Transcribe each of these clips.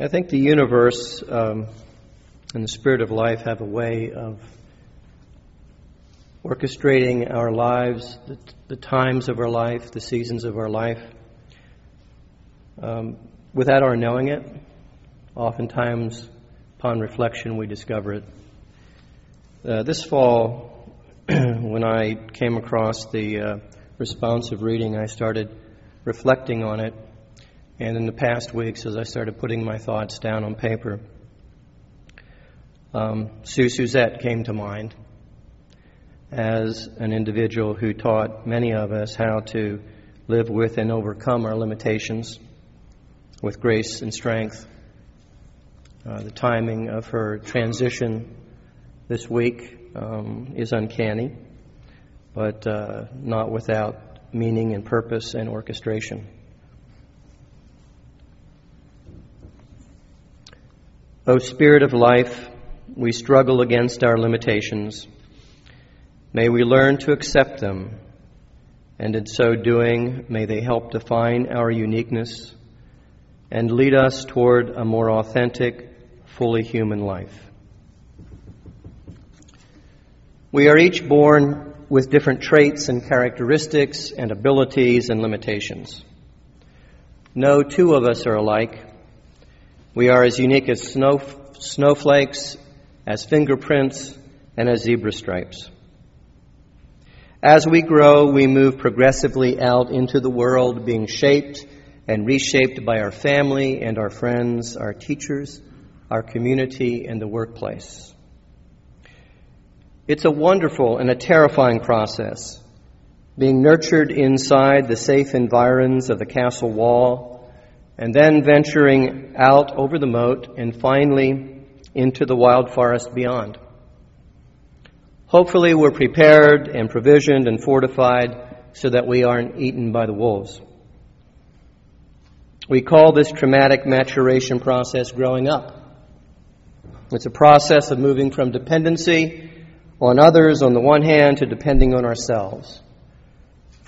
I think the universe um, and the spirit of life have a way of orchestrating our lives, the, the times of our life, the seasons of our life, um, without our knowing it. Oftentimes, upon reflection, we discover it. Uh, this fall, when I came across the uh, responsive reading, I started reflecting on it. And in the past weeks, as I started putting my thoughts down on paper, um, Sue Suzette came to mind as an individual who taught many of us how to live with and overcome our limitations with grace and strength. Uh, the timing of her transition this week um, is uncanny, but uh, not without meaning and purpose and orchestration. O Spirit of life, we struggle against our limitations. May we learn to accept them, and in so doing, may they help define our uniqueness and lead us toward a more authentic, fully human life. We are each born with different traits and characteristics and abilities and limitations. No two of us are alike. We are as unique as snow, snowflakes, as fingerprints, and as zebra stripes. As we grow, we move progressively out into the world, being shaped and reshaped by our family and our friends, our teachers, our community, and the workplace. It's a wonderful and a terrifying process, being nurtured inside the safe environs of the castle wall, and then venturing out over the moat and finally into the wild forest beyond. Hopefully, we're prepared and provisioned and fortified so that we aren't eaten by the wolves. We call this traumatic maturation process growing up. It's a process of moving from dependency on others on the one hand to depending on ourselves.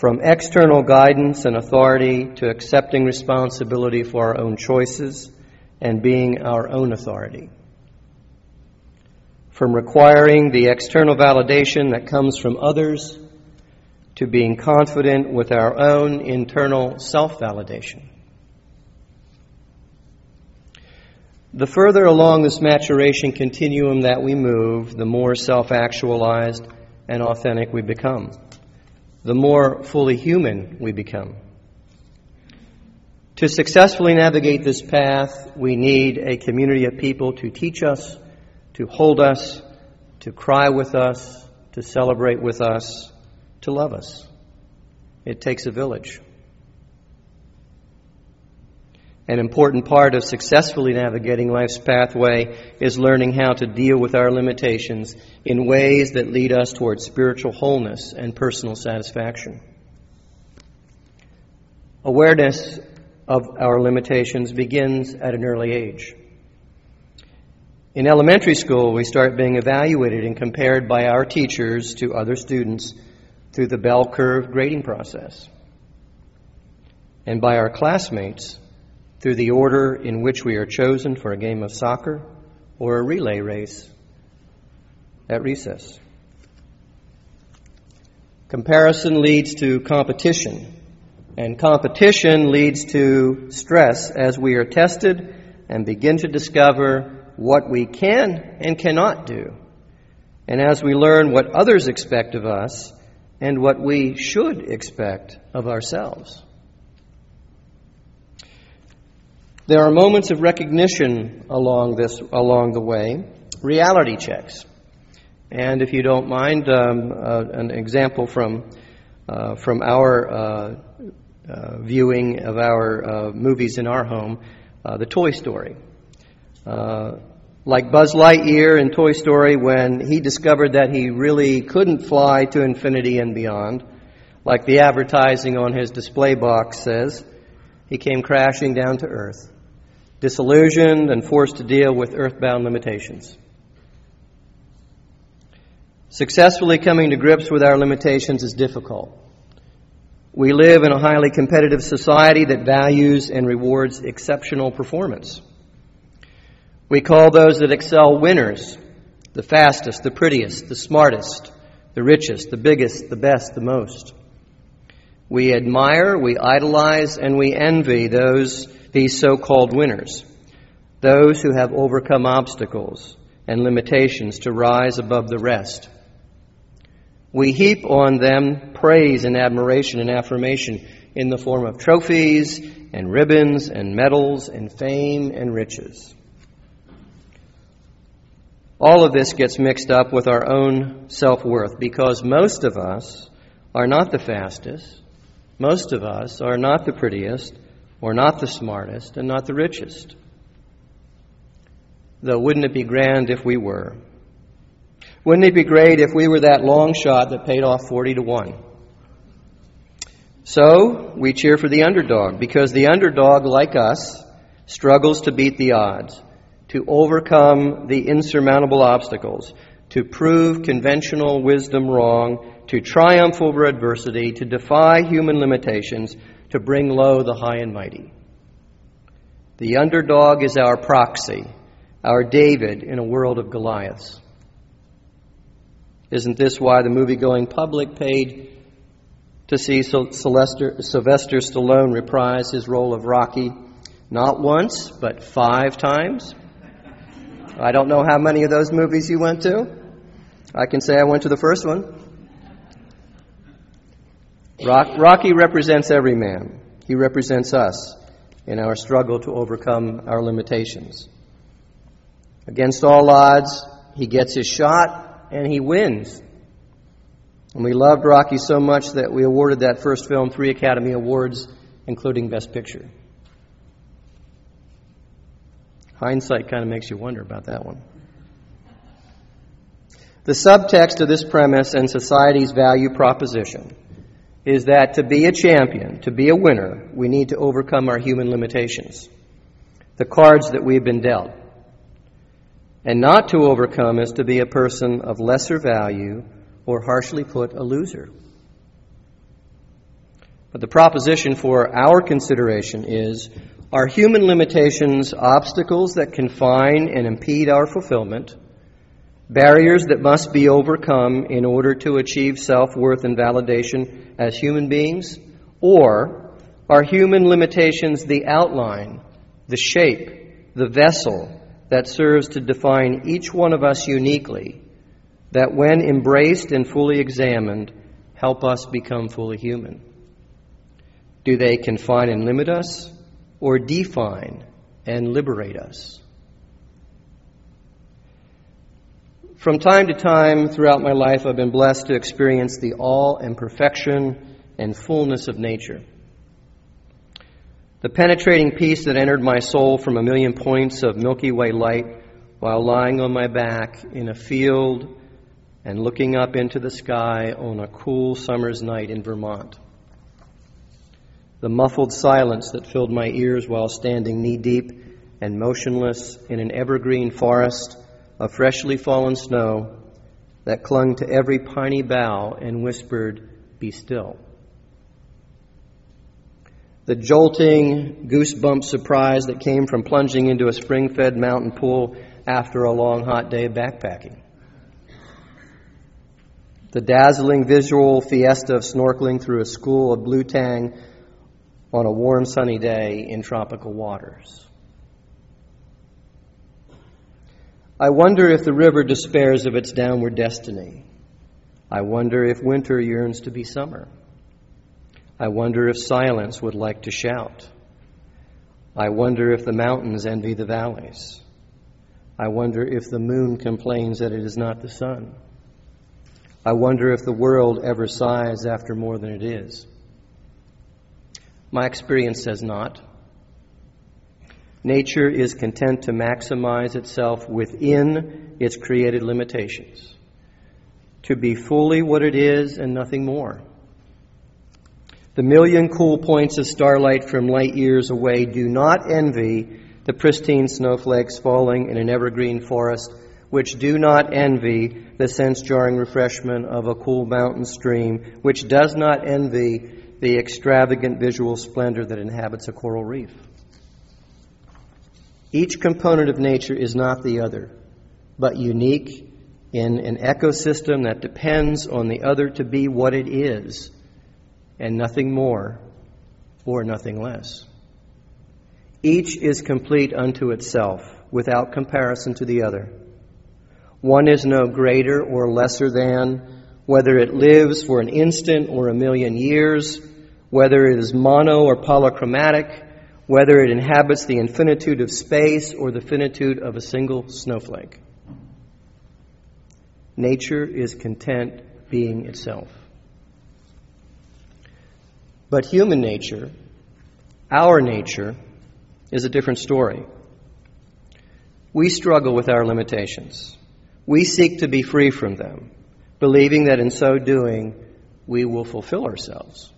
From external guidance and authority to accepting responsibility for our own choices and being our own authority. From requiring the external validation that comes from others to being confident with our own internal self validation. The further along this maturation continuum that we move, the more self actualized and authentic we become, the more fully human we become. To successfully navigate this path, we need a community of people to teach us, to hold us, to cry with us, to celebrate with us, to love us. It takes a village. An important part of successfully navigating life's pathway is learning how to deal with our limitations in ways that lead us towards spiritual wholeness and personal satisfaction. Awareness of our limitations begins at an early age. In elementary school, we start being evaluated and compared by our teachers to other students through the bell curve grading process, and by our classmates through the order in which we are chosen for a game of soccer or a relay race at recess. Comparison leads to competition, and competition leads to stress as we are tested and begin to discover what we can and cannot do. And as we learn what others expect of us and what we should expect of ourselves. There are moments of recognition along this along the way, reality checks. And if you don't mind, um, uh, an example from uh, from our uh, uh viewing of our uh, movies in our home, uh, the Toy Story. like Buzz Lightyear in Toy Story, when he discovered that he really couldn't fly to infinity and beyond, like the advertising on his display box says, he came crashing down to earth disillusioned, and forced to deal with earthbound limitations. Successfully coming to grips with our limitations is difficult. We live in a highly competitive society that values and rewards exceptional performance. We call those that excel winners, the fastest, the prettiest, the smartest, the richest, the biggest, the best, the most. We admire, we idolize, and we envy those, these so-called winners, those who have overcome obstacles and limitations to rise above the rest. We heap on them praise and admiration and affirmation in the form of trophies and ribbons and medals and fame and riches. All of this gets mixed up with our own self worth because most of us are not the fastest, most of us are not the prettiest, or not the smartest, and not the richest. Though, wouldn't it be grand if we were? Wouldn't it be great if we were that long shot that paid off 40 to 1? So, we cheer for the underdog because the underdog, like us, struggles to beat the odds, to overcome the insurmountable obstacles, to prove conventional wisdom wrong, to triumph over adversity, to defy human limitations, to bring low the high and mighty. The underdog is our proxy, our David in a world of Goliaths. Isn't this why the movie going public paid to see Sylvester, Stallone reprise his role of Rocky not once, but five times? I don't know how many of those movies you went to. I can say I went to the first one. Rock, Rocky represents every man. He represents us in our struggle to overcome our limitations. Against all odds, he gets his shot and he wins. And we loved Rocky so much that we awarded that first film three Academy Awards, including Best Picture. Hindsight kind of makes you wonder about that one. The subtext of this premise and society's value proposition is that to be a champion, to be a winner, we need to overcome our human limitations, the cards that we've been dealt. And not to overcome is to be a person of lesser value, or harshly put, a loser. But the proposition for our consideration is are human limitations obstacles that confine and impede our fulfillment, barriers that must be overcome in order to achieve self worth and validation as human beings? Or are human limitations the outline, the shape, the vessel that serves to define each one of us uniquely, that when embraced and fully examined, help us become fully human? Do they confine and limit us, or define and liberate us? From time to time throughout my life, I've been blessed to experience the all and perfection and fullness of nature. The penetrating peace that entered my soul from a million points of Milky Way light while lying on my back in a field and looking up into the sky on a cool summer's night in Vermont. The muffled silence that filled my ears while standing knee deep and motionless in an evergreen forest of freshly fallen snow that clung to every piney bough and whispered, Be still the jolting, goosebump surprise that came from plunging into a spring fed mountain pool after a long, hot day of backpacking. The dazzling visual fiesta of snorkeling through a school of blue tang on a warm, sunny day in tropical waters. I wonder if the river despairs of its downward destiny. I wonder if winter yearns to be summer. I wonder if silence would like to shout. I wonder if the mountains envy the valleys. I wonder if the moon complains that it is not the sun. I wonder if the world ever sighs after more than it is. My experience says not. Nature is content to maximize itself within its created limitations, to be fully what it is and nothing more. The million cool points of starlight from light years away do not envy the pristine snowflakes falling in an evergreen forest, which do not envy the sense jarring refreshment of a cool mountain stream, which does not envy the extravagant visual splendor that inhabits a coral reef. Each component of nature is not the other, but unique in an ecosystem that depends on the other to be what it is, and nothing more or nothing less. Each is complete unto itself, without comparison to the other. One is no greater or lesser than, whether it lives for an instant or a million years, whether it is mono or polychromatic, whether it inhabits the infinitude of space or the finitude of a single snowflake. Nature is content being itself. But human nature, our nature, is a different story. We struggle with our limitations. We seek to be free from them, believing that in so doing, we will fulfill ourselves.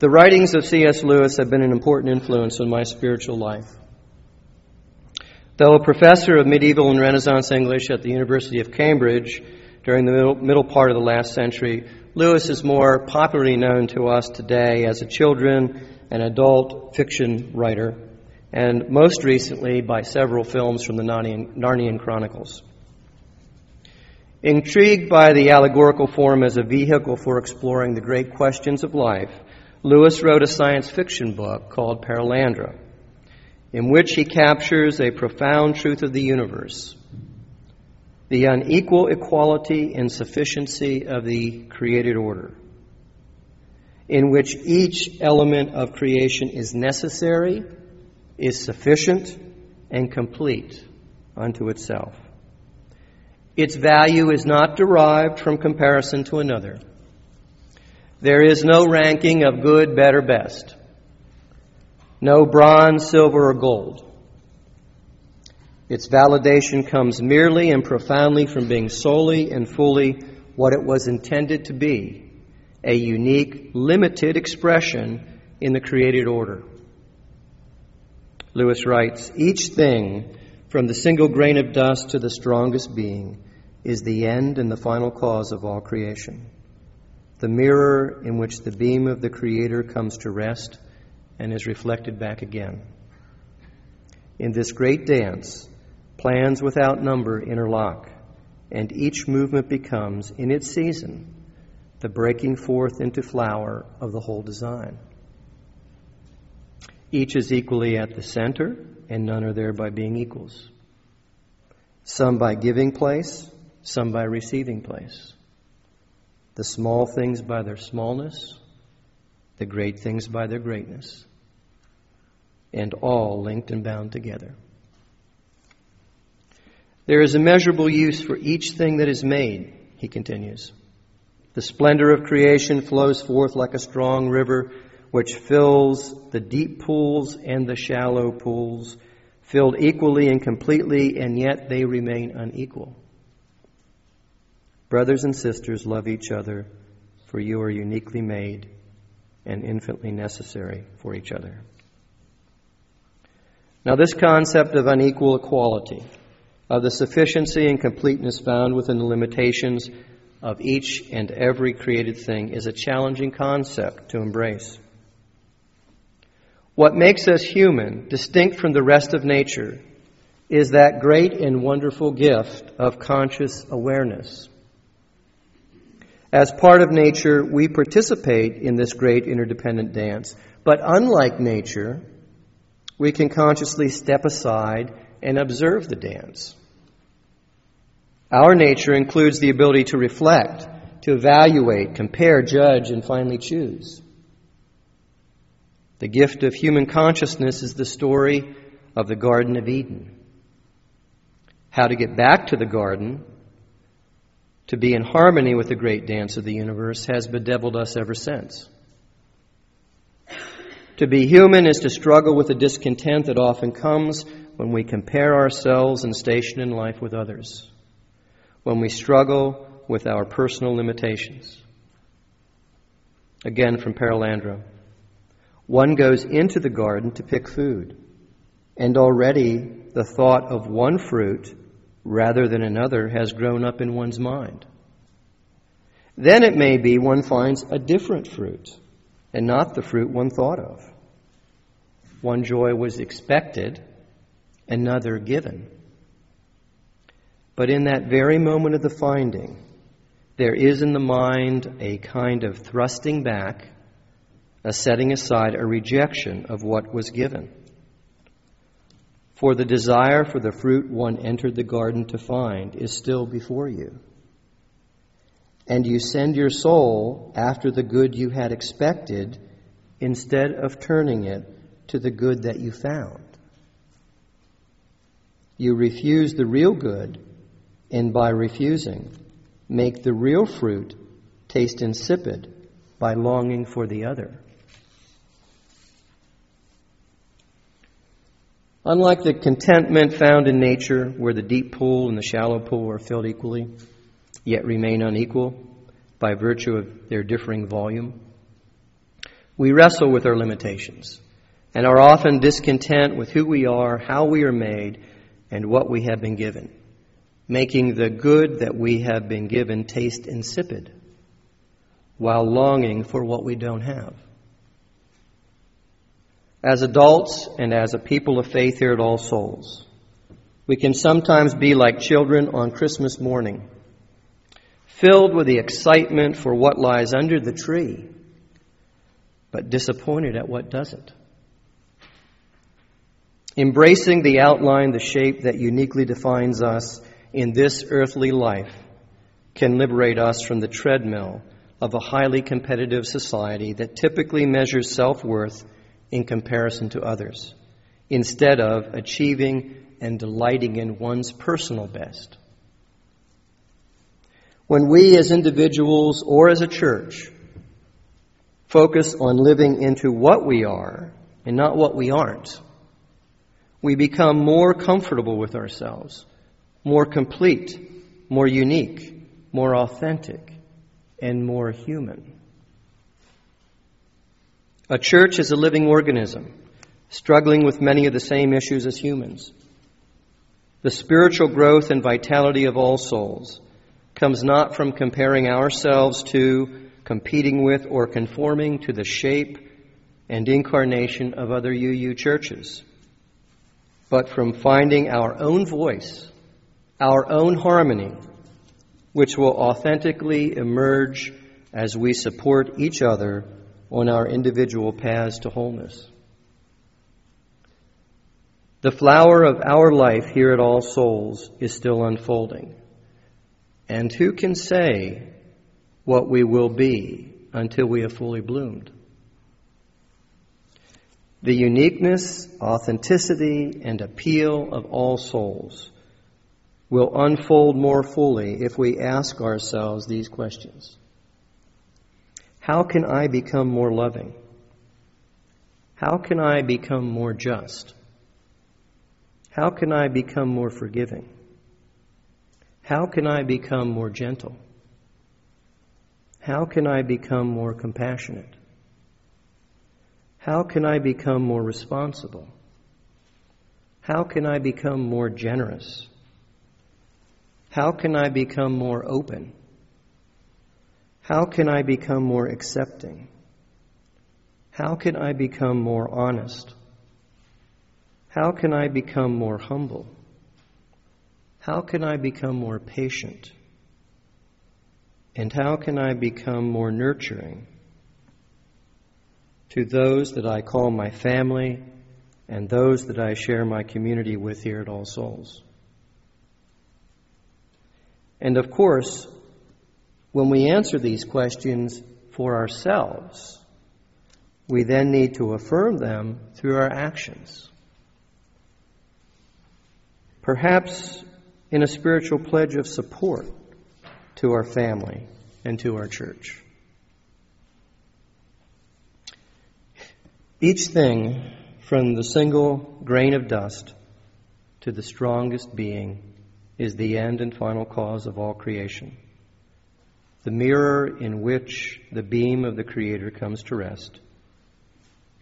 The writings of C.S. Lewis have been an important influence on my spiritual life. Though a professor of medieval and Renaissance English at the University of Cambridge during the middle, middle part of the last century, Lewis is more popularly known to us today as a children and adult fiction writer, and most recently by several films from the Narnian, Narnian Chronicles. Intrigued by the allegorical form as a vehicle for exploring the great questions of life, Lewis wrote a science fiction book called Perelandra, in which he captures a profound truth of the universe the unequal equality and sufficiency of the created order, in which each element of creation is necessary, is sufficient, and complete unto itself. Its value is not derived from comparison to another there is no ranking of good, better, best. No bronze, silver, or gold. Its validation comes merely and profoundly from being solely and fully what it was intended to be a unique, limited expression in the created order. Lewis writes Each thing, from the single grain of dust to the strongest being, is the end and the final cause of all creation the mirror in which the beam of the Creator comes to rest and is reflected back again. In this great dance, plans without number interlock, and each movement becomes, in its season, the breaking forth into flower of the whole design. Each is equally at the center, and none are there by being equals. Some by giving place, some by receiving place the small things by their smallness, the great things by their greatness, and all linked and bound together. There is immeasurable use for each thing that is made, he continues. The splendor of creation flows forth like a strong river which fills the deep pools and the shallow pools, filled equally and completely, and yet they remain unequal. Brothers and sisters, love each other, for you are uniquely made and infinitely necessary for each other. Now, this concept of unequal equality, of the sufficiency and completeness found within the limitations of each and every created thing, is a challenging concept to embrace. What makes us human, distinct from the rest of nature, is that great and wonderful gift of conscious awareness. As part of nature, we participate in this great interdependent dance. But unlike nature, we can consciously step aside and observe the dance. Our nature includes the ability to reflect, to evaluate, compare, judge, and finally choose. The gift of human consciousness is the story of the Garden of Eden. How to get back to the garden to be in harmony with the great dance of the universe has bedeviled us ever since. To be human is to struggle with the discontent that often comes when we compare ourselves and station in life with others, when we struggle with our personal limitations. Again from Perelandra. One goes into the garden to pick food, and already the thought of one fruit rather than another has grown up in one's mind. Then it may be one finds a different fruit and not the fruit one thought of. One joy was expected, another given. But in that very moment of the finding, there is in the mind a kind of thrusting back, a setting aside, a rejection of what was given. For the desire for the fruit one entered the garden to find is still before you. And you send your soul after the good you had expected instead of turning it to the good that you found. You refuse the real good, and by refusing, make the real fruit taste insipid by longing for the other. Unlike the contentment found in nature, where the deep pool and the shallow pool are filled equally, yet remain unequal by virtue of their differing volume, we wrestle with our limitations and are often discontent with who we are, how we are made, and what we have been given making the good that we have been given taste insipid while longing for what we don't have. As adults and as a people of faith here at All Souls, we can sometimes be like children on Christmas morning, filled with the excitement for what lies under the tree, but disappointed at what doesn't. Embracing the outline, the shape that uniquely defines us in this earthly life can liberate us from the treadmill of a highly competitive society that typically measures self worth in comparison to others, instead of achieving and delighting in one's personal best. When we as individuals or as a church focus on living into what we are and not what we aren't, we become more comfortable with ourselves more complete, more unique, more authentic, and more human. A church is a living organism, struggling with many of the same issues as humans. The spiritual growth and vitality of all souls comes not from comparing ourselves to, competing with, or conforming to the shape and incarnation of other UU churches, but from finding our own voice our own harmony, which will authentically emerge as we support each other on our individual paths to wholeness. The flower of our life here at All Souls is still unfolding. And who can say what we will be until we have fully bloomed? The uniqueness, authenticity, and appeal of all souls will unfold more fully if we ask ourselves these questions How can I become more loving? How can I become more just? How can I become more forgiving? How can I become more gentle? How can I become more compassionate? How can I become more responsible? How can I become more generous? How can I become more open? How can I become more accepting? How can I become more honest? How can I become more humble? How can I become more patient? And how can I become more nurturing to those that I call my family and those that I share my community with here at All Souls? And of course, when we answer these questions for ourselves, we then need to affirm them through our actions. Perhaps in a spiritual pledge of support to our family and to our church. Each thing, from the single grain of dust to the strongest being, is the end and final cause of all creation, the mirror in which the beam of the Creator comes to rest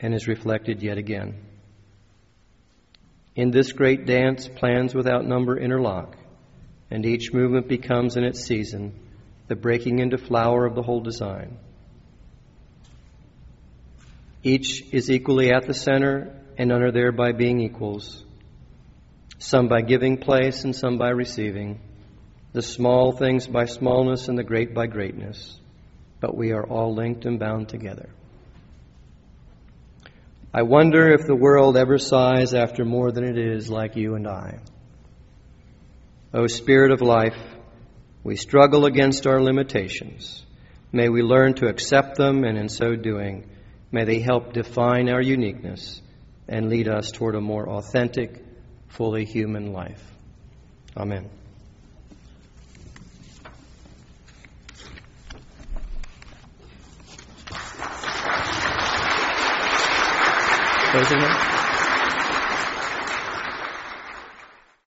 and is reflected yet again. In this great dance, plans without number interlock, and each movement becomes in its season the breaking into flower of the whole design. Each is equally at the center and none are there by being equals. Some by giving place and some by receiving. The small things by smallness and the great by greatness. But we are all linked and bound together. I wonder if the world ever sighs after more than it is like you and I. O Spirit of life, we struggle against our limitations. May we learn to accept them, and in so doing, may they help define our uniqueness and lead us toward a more authentic, fully human life. Amen. 有时间